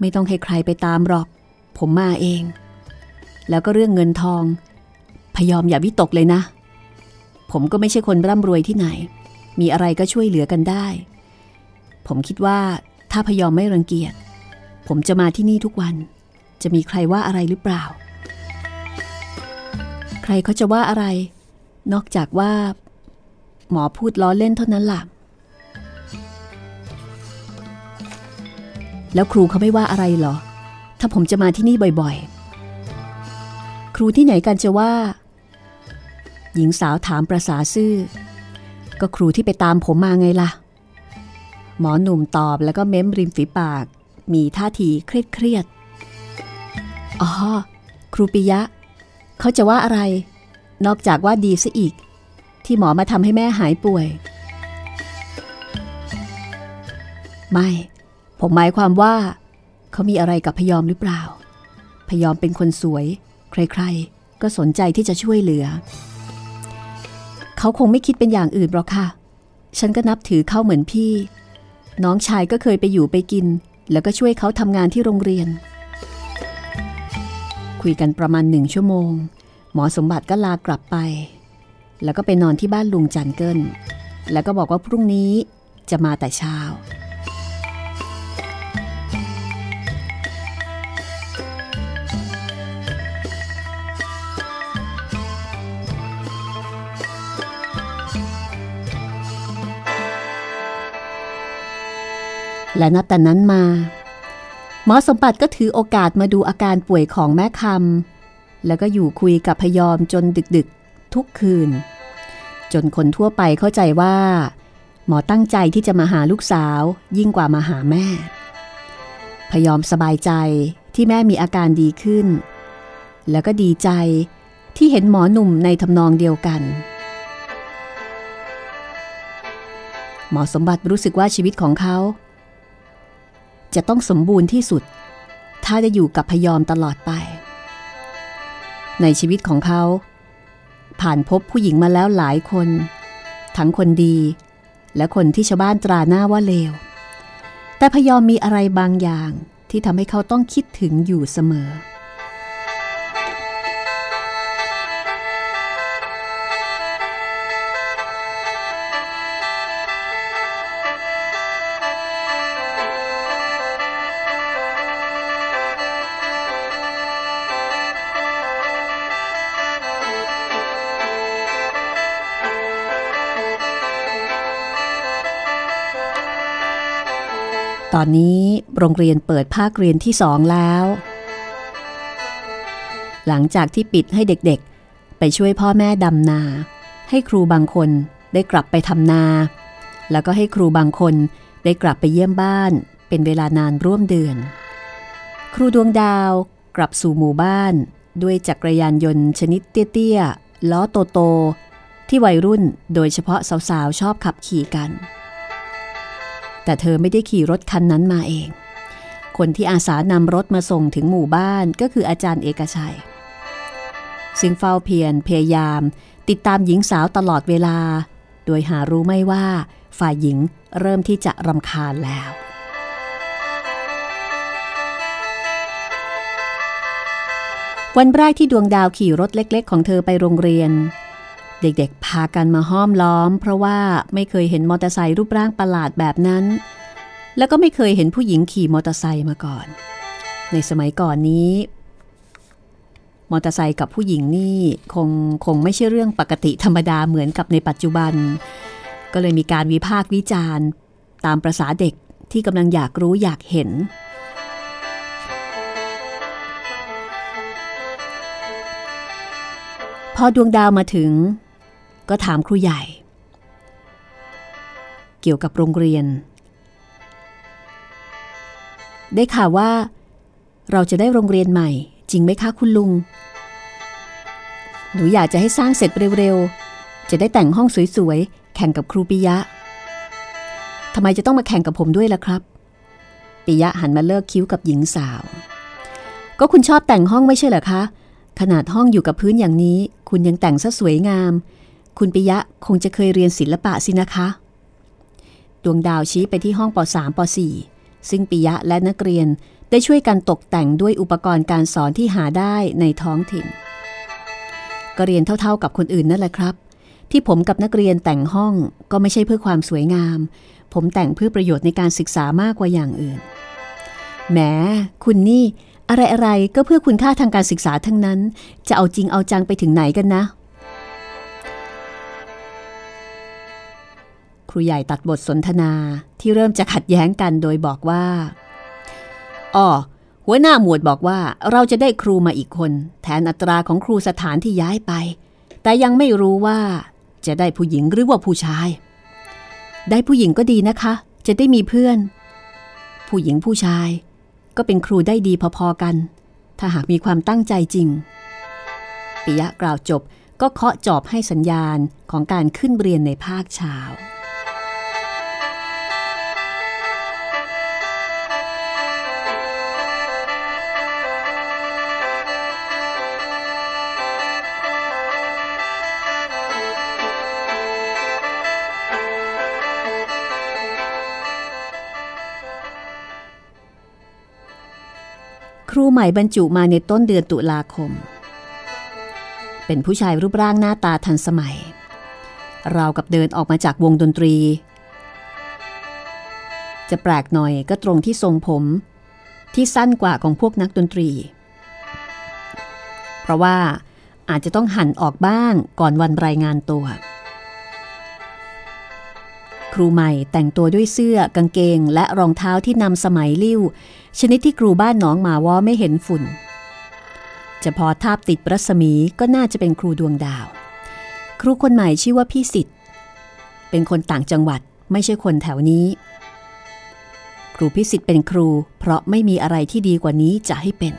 ไม่ต้องให้ใครไปตามหรอก ผมมาเอง แล้วก็เรื่องเงินทอง พยอมอย่าวิตกเลยนะ ผมก็ไม่ใช่คนร่ำรวยที่ไหน มีอะไรก็ช่วยเหลือกันได้ผมคิดว่า ถ้าพยอมไม่รังเกียจ ผมจะมาที่นี่ทุกวัน จะมีใครว่าอะไรหรือเปล่า ใครเขาจะว่าอะไร นอกจากว่า หมอพูดล้อเล่นเท่านั้นล่ะ แล้วครูเขาไม่ว่าอะไรหรอ ถ้าผมจะมาที่นี่บ่อยๆ ครูที่ไหนกันจะว่า หญิงสาวถามประสาซื่อ ก็ครูที่ไปตามผมมาไงล่ะ หมอหนุ่มตอบแล้วก็เม้มริมฝีปาก มีท่าทีเครียดเครียดอ๋อ ครูปิยะ เขาจะว่าอะไร นอกจากว่าดีซะอีก ที่หมอมาทำให้แม่หายป่วย ไม่ ผมหมายความว่า เขามีอะไรกับพยอมหรือเปล่า พยอมเป็นคนสวย ใครๆ ก็สนใจที่จะช่วยเหลือ เขาคงไม่คิดเป็นอย่างอื่นหรอกค่ะ ฉันก็นับถือเขาเหมือนพี่ น้องชายก็เคยไปอยู่ไปกิน แล้วก็ช่วยเขาทำงานที่โรงเรียน คุยกันประมาณหนึ่งชั่วโมง หมอสมบัติก็ลากลับไป แล้วก็ไปนอนที่บ้านลุงจันเกิลแล้วก็บอกว่าพรุ่งนี้จะมาแต่เช้า และนับแต่นั้นมา หมอสมบัติก็ถือโอกาสมาดูอาการป่วยของแม่คำแล้วก็อยู่คุยกับพยอมจนดึกๆ ทุกคืน จนคนทั่วไปเข้าใจว่า หมอตั้งใจที่จะมาหาลูกสาวยิ่งกว่ามาหาแม่ พยอมสบายใจที่แม่มีอาการดีขึ้น แล้วก็ดีใจที่เห็นหมอหนุ่มในทำนองเดียวกัน หมอสมบัติรู้สึกว่าชีวิตของเขา จะต้องสมบูรณ์ที่สุด ถ้าจะอยู่กับพยอมตลอดไป ในชีวิตของเขา ผ่านพบผู้หญิงมาแล้วหลายคน ทั้งคนดี และคนที่ชาวบ้านตราหน้าว่าเลว แต่พยอมมีอะไรบางอย่างที่ทำให้เขาต้องคิดถึงอยู่เสมอ อนนี้โรงเรียนเปิดภาคเรียนที่สองแล้ว หลังจากที่ปิดให้เด็กๆ ไปช่วยพ่อแม่ดำนา ให้ครูบางคนได้กลับไปทำนา แล้วก็ให้ครูบางคนได้กลับไปเยี่ยมบ้าน เป็นเวลานานร่วมเดือน ครูดวงดาวกลับสู่หมู่บ้าน ด้วยจักรยานยนต์ชนิดเตี้ยๆล้อโตๆที่วัยรุ่นโดยเฉพาะสาวๆชอบขับขี่กัน แต่เธอไม่ได้ขี่รถคันนั้นมาเอง คนที่อาสานำรถมาส่งถึงหมู่บ้านก็คืออาจารย์เอกชัย ซึ่งเฝ้าเพียรพยายาม ติดตามหญิงสาวตลอดเวลา โดยหารู้ไม่ว่าฝ่ายหญิงเริ่มที่จะรำคาญแล้ววันแรกที่ดวงดาวขี่รถเล็ก ๆ ของเธอไปโรงเรียน เด็กๆ พากันมาห้อมล้อม เพราะว่าไม่เคยเห็นมอเตอร์ไซค์รูปร่างประหลาดแบบนั้น แล้วก็ไม่เคยเห็นผู้หญิงขี่มอเตอร์ไซค์มาก่อน ในสมัยก่อนนี้ มอเตอร์ไซค์กับผู้หญิงนี่คงคงไม่ใช่เรื่องปกติธรรมดาเหมือนกับในปัจจุบัน ก็เลยมีการวิพากษ์วิจารณ์ ตามประษาเด็กที่กำลังอยากรู้อยากเห็นพอดวงดาวมาถึง ก็ถามครูใหญ่ เกี่ยวกับโรงเรียน ได้ข่าวว่า เราจะได้โรงเรียนใหม่ จริงไหมคะคุณลุง หนูอยากจะให้สร้างเสร็จเร็วๆ จะได้แต่งห้องสวยๆ แข่งกับครูปิยะทำไมจะต้องมาแข่งกับผมด้วยล่ะครับปิยะหันมาเลิกคิ้วกับหญิงสาว ก็คุณชอบแต่งห้องไม่ใช่เหรอคะ ขนาดห้องอยู่กับพื้นอย่างนี้ คุณยังแต่งซะสวยงาม คุณปิยะคงจะเคยเรียนศิลปะสินะคะ ดวงดาวชี้ไปที่ห้องป .3 ป .4 ซึ่งปิยะและนักเรียนได้ช่วยกันตกแต่งด้วยอุปกรณ์การสอนที่หาได้ในท้องถิ่น ก็เรียนเท่าๆกับคนอื่นนั่นแหละครับ ที่ผมกับนักเรียนแต่งห้องก็ไม่ใช่เพื่อความสวยงาม ผมแต่งเพื่อประโยชน์ในการศึกษามากกว่าอย่างอื่น แหม คุณนี่อะไรๆก็เพื่อคุณค่าทางการศึกษาทั้งนั้น จะเอาจริงเอาจังไปถึงไหนกันนะ ครูใหญ่ตัดบทสนทนาที่เริ่มจะขัดแย้งกันโดยบอกว่าอ๋อหัวหน้าหมวดบอกว่าเราจะได้ครูมาอีกคน แทนอัตราของครูสถานที่ย้ายไป แต่ยังไม่รู้ว่าจะได้ผู้หญิงหรือว่าผู้ชาย ได้ผู้หญิงก็ดีนะคะ จะได้มีเพื่อน ผู้หญิงผู้ชาย ก็เป็นครูได้ดีพอๆกัน ถ้าหากมีความตั้งใจจริงปิยะกล่าวจบก็เคาะจอบให้สัญญาณของการขึ้นเรียนในภาคเช้า รูใหม่บรรจุมาในต้นเดือนตุลาคม เป็นผู้ชายรูปร่างหน้าตาทันสมัย ราวกับเดินออกมาจากวงดนตรี จะแปลกหน่อยก็ตรงที่ทรงผม ที่สั้นกว่าของพวกนักดนตรี เพราะว่าอาจจะต้องหั่นออกบ้างก่อนวันรายงานตัว ครูใหม่แต่งตัวด้วยเสื้อกางเกงและรองเท้าที่นำสมัยลิ้ว ชนิดที่ครูบ้านหนองหมาว่าไม่เห็นฝุ่น จะพอทาบติดรัศมีก็น่าจะเป็นครูดวงดาว ครูคนใหม่ชื่อว่าพี่สิทธิ์ เป็นคนต่างจังหวัดไม่ใช่คนแถวนี้ ครูพิสิทธิ์เป็นครู เพราะไม่มีอะไรที่ดีกว่านี้จะให้เป็น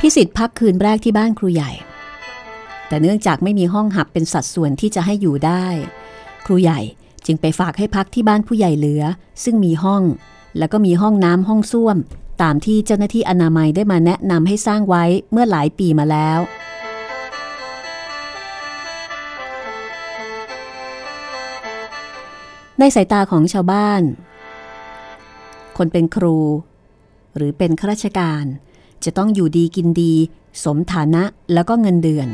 พิสิทธิ์พักคืนแรกที่บ้านครูใหญ่ แต่เนื่องจากไม่มีห้องหับเป็นสัดส่วนที่จะให้อยู่ได้ ครูใหญ่จึงไปฝากให้พักที่บ้านผู้ใหญ่เหลือ ซึ่งมีห้อง แล้วก็มีห้องน้ำห้องส้วม ตามที่เจ้าหน้าที่อนามัยได้มาแนะนำให้สร้างไว้เมื่อหลายปีมาแล้ว ในสายตาของชาวบ้าน คนเป็นครู หรือเป็นข้าราชการ จะต้องอยู่ดีกินดี สมฐานะแล้วก็เงินเดือน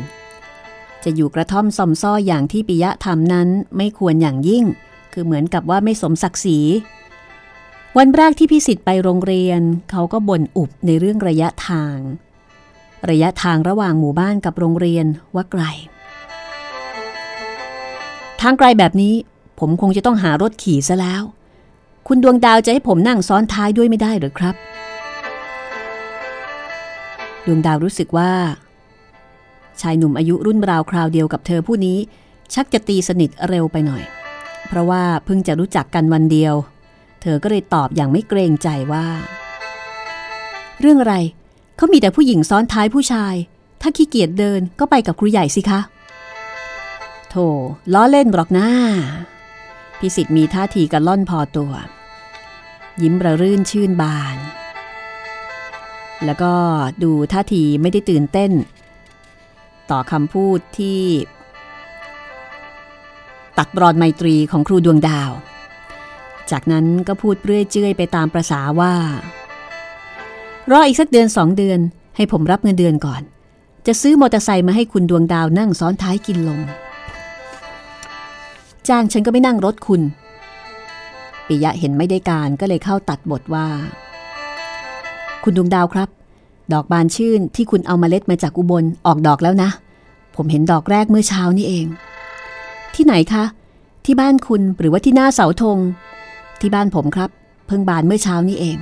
จะอยู่กระท่อมซอมซ้ออย่างที่ปิยะทำนั้นไม่ควรอย่างยิ่ง คือเหมือนกับว่าไม่สมศักดิ์ศรี วันแรกที่พิสิทธิ์ไปโรงเรียน เขาก็บ่นอุบในเรื่องระยะทาง ระยะทางระหว่างหมู่บ้านกับโรงเรียนว่าไกล ทางไกลแบบนี้ผมคงจะต้องหารถขี่ซะแล้ว คุณดวงดาวจะให้ผมนั่งซ้อนท้ายด้วยไม่ได้หรือครับ ดวงดาวรู้สึกว่า ชายหนุ่มอายุรุ่นราวคราวเดียวกับเธอผู้นี้ ชักจะตีสนิทเร็วไปหน่อย เพราะว่าเพิ่งจะรู้จักกันวันเดียว เธอก็เลยตอบอย่างไม่เกรงใจว่า เรื่องอะไรเขามีแต่ผู้หญิงซ้อนท้ายผู้ชาย ถ้าขี้เกียจเดินก็ไปกับครูใหญ่สิคะโถล้อเล่นหรอกนะพิสิทธิ์มีท่าทีกระล่อนพอตัว ยิ้มระรื่นชื่นบาน แล้วก็ดูท่าทีไม่ได้ตื่นเต้น ต่อคำพูดที่ ตัดรอนไมตรีของครูดวงดาว จากนั้นก็พูดเรื่อยเจื่อยไปตามประษาว่า รออีกสักเดือนสองเดือน ให้ผมรับเงินเดือนก่อน จะซื้อมอเตอร์ไซค์มาให้คุณดวงดาวนั่งซ้อนท้ายกินลมจ้างฉันก็ไม่นั่งรถคุณปิยะเห็นไม่ได้การก็เลยเข้าตัดบทว่า คุณดวงดาวครับ ดอกบานชื่นที่คุณเอามาเล็ดมาจากอุบลออกดอกแล้วนะ ผมเห็นดอกแรกเมื่อเช้านี่เอง ที่ไหนคะ ที่บ้านคุณหรือว่าที่หน้าเสาธง ที่บ้านผมครับ เพิ่งบานเมื่อเช้านี้เอง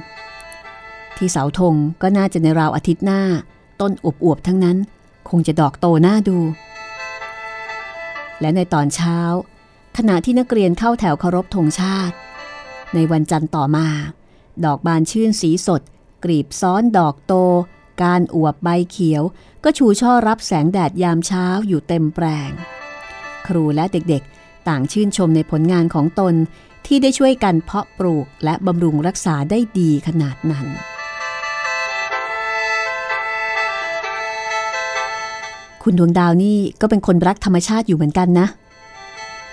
ที่เสาธงก็น่าจะในราวอาทิตย์หน้า ต้นอวบๆทั้งนั้น คงจะดอกโตน่าดู และในตอนเช้า ขณะที่นักเรียนเข้าแถวเคารพธงชาติ ในวันจันทร์ต่อมา ดอกบานชื่นสีสดกรีบซ้อนดอกโต การอวบใบเขียวก็ชูช่อรับแสงแดดยามเช้าอยู่เต็มแปลง ครูและเด็กๆ ต่างชื่นชมในผลงานของตนที่ได้ช่วยกันเพาะปลูกและบำรุงรักษาได้ดีขนาดนั้น คุณดวงดาวนี่ก็เป็นคนรักธรรมชาติอยู่เหมือนกันนะ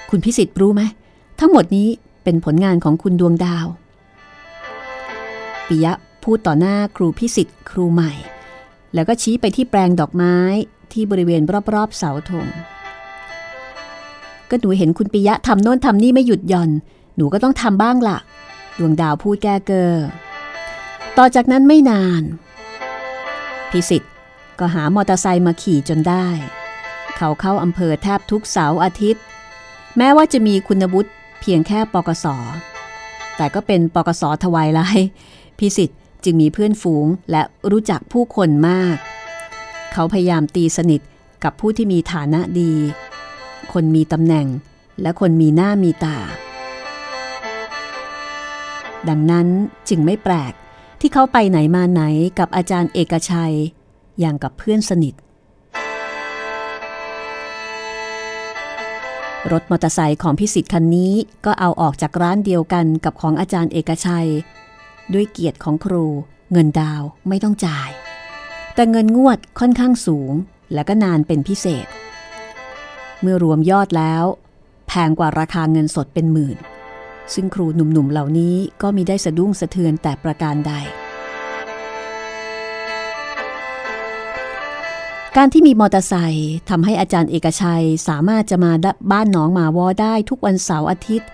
คุณพิสิทธิ์รู้ไหม ทั้งหมดนี้เป็นผลงานของคุณดวงดาวปิยะ พูดต่อหน้าครูพิสิทธิ์ครูใหม่ แล้วก็ชี้ไปที่แปลงดอกไม้ที่บริเวณรอบๆเสาธงก็หนูเห็นคุณปิยะทำโน่นทำนี่ไม่หยุดหย่อน หนูก็ต้องทำบ้างละ่ะ ดวงดาวพูดแก้เกอต่อจากนั้นไม่นาน พิสิทธิ์ก็หามอเตอร์ไซค์มาขี่จนได้ เขาเข้าอำเภอแทบทุกเสาร์อาทิตย์ แม้ว่าจะมีคุณวุฒิเพียงแค่ปกสแต่ก็เป็นปกสทวายไลพิสิทธิ์ จึงมีเพื่อนฝูงและรู้จักผู้คนมาก เขาพยายามตีสนิทกับผู้ที่มีฐานะดี คนมีตำแหน่งและคนมีหน้ามีตา ดังนั้นจึงไม่แปลกที่เขาไปไหนมาไหนกับอาจารย์เอกชัย อย่างกับเพื่อนสนิท รถมอเตอร์ไซค์ของพิสิทธิ์คันนี้ก็เอาออกจากร้านเดียวกันกับของอาจารย์เอกชัย ด้วยเกียรติของครู เงินดาวไม่ต้องจ่าย แต่เงินงวดค่อนข้างสูงและก็นานเป็นพิเศษ เมื่อรวมยอดแล้ว แพงกว่าราคาเงินสดเป็นหมื่น ซึ่งครูหนุ่มๆเหล่านี้ก็มีได้สะดุ้งสะเทือนแต่ประการใด การที่มีมอเตอร์ไซค์ทำให้อาจารย์เอกชัยสามารถจะมาบ้านน้องมาวอได้ทุกวันเสาร์อาทิตย์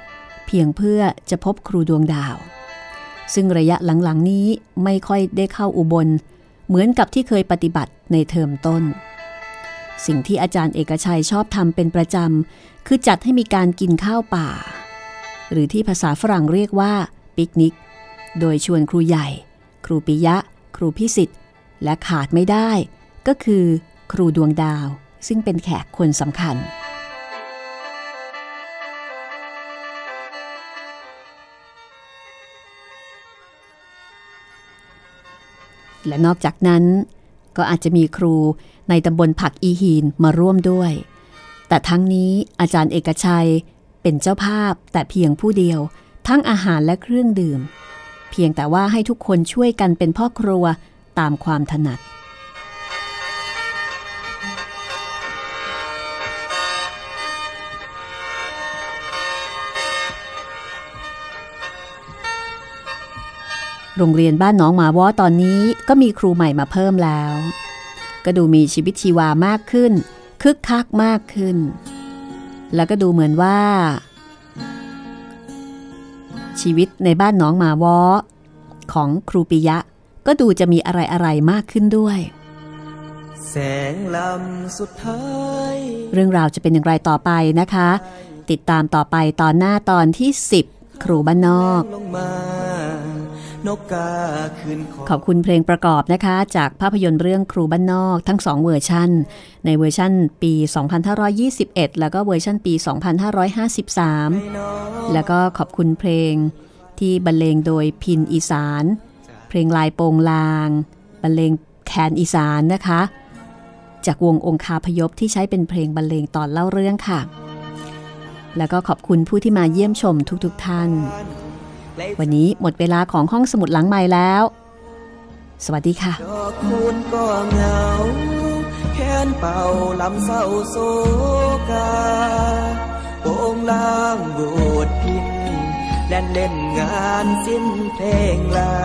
เพียงเพื่อจะพบครูดวงดาว ซึ่งระยะหลังๆนี้ไม่ค่อยได้เข้าอุบล เหมือนกับที่เคยปฏิบัติในเทอมต้น สิ่งที่อาจารย์เอกชัยชอบทำเป็นประจำคือจัดให้มีการกินข้าวป่า หรือที่ภาษาฝรั่งเรียกว่าปิกนิก โดยชวนครูใหญ่ ครูปิยะ ครูพิสิทธิ์ และขาดไม่ได้ ก็คือ ครูดวงดาว ซึ่งเป็นแขกคนสำคัญ และนอกจากนั้นก็อาจจะมีครูในตำบลผักอีฮีนมาร่วมด้วย แต่ทั้งนี้อาจารย์เอกชัยเป็นเจ้าภาพแต่เพียงผู้เดียว ทั้งอาหารและเครื่องดื่ม เพียงแต่ว่าให้ทุกคนช่วยกันเป็นพ่อครัวตามความถนัด โรงเรียนบ้านน้องหมาวอตอนนี้ก็มีครูใหม่มาเพิ่มแล้ว ก็ดูมีชีวิตชีวามากขึ้น คึกคักมากขึ้น แล้วก็ดูเหมือนว่า ชีวิตในบ้านน้องหมาวอของครูปิยะ ก็ดูจะมีอะไรอะไรมากขึ้นด้วย แสงลำสุดท้ายเรื่องราวจะเป็นอย่างไรต่อไปนะคะ ติดตามต่อไปตอนหน้าตอนที่ 10 ครูบ้านนอกลงมา นกกาคืนขอบคุณเพลงประกอบนะคะ จากภาพยนตร์เรื่องครูบ้านนอกทั้ง 2 เวอร์ชันในเวอร์ชันปี 2521 แล้วก็เวอร์ชันปี 2553 แล้วก็ขอบคุณเพลงที่บรรเลงโดยพินอีสาน เพลงลายโปงลาง บรรเลงแคนอีสานนะคะ จากวงองคาพยพที่ใช้เป็นเพลงบรรเลงตอนเล่าเรื่องค่ะ แล้วก็ขอบคุณผู้ที่มาเยี่ยมชมทุกๆทท่าน วันนี้หมดเวลาของห้องสมุดหลังใหม่แล้ว สวัสดีค่ะดอกคูณก็เหงาแค้นเป่าลำเศร้าโศกาโป่งล่างบูดพินแล่นเล่นงานสิ้นเพลงลา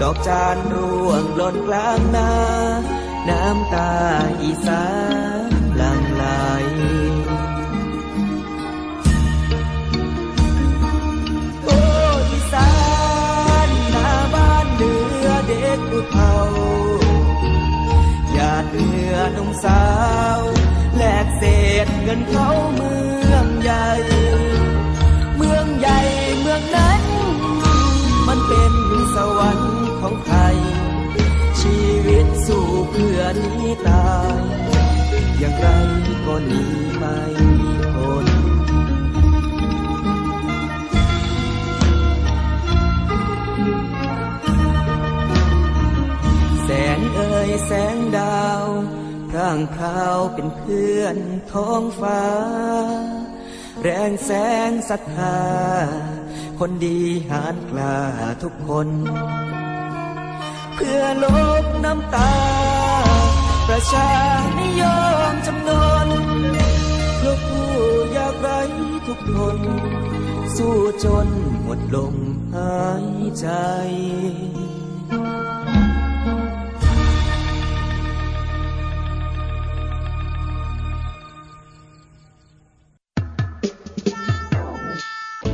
ดอกจานร่วงหล่นกลางนา น้ำตาอีสานหลัง อหนุ่มสาว แลกเศษเงินเขาเมืองใหญ่ เมืองใหญ่เมืองนั้น มันเป็นสวรรค์ของใคร ชีวิตสู้เพื่อนี้ตาย อย่างไรก็หนีไม่พ้นแสงเอ่ยแสงดาว ร่างพราวเป็นเพื่อนท้องฟ้า แรงแสงศรัทธา คนดีหานกล้าทุกคน เพื่อลบน้ำตา ประชานิยมจำนนเพื่อผู้ยากไร้ทุกคน สู้จนหมดลมหายใจ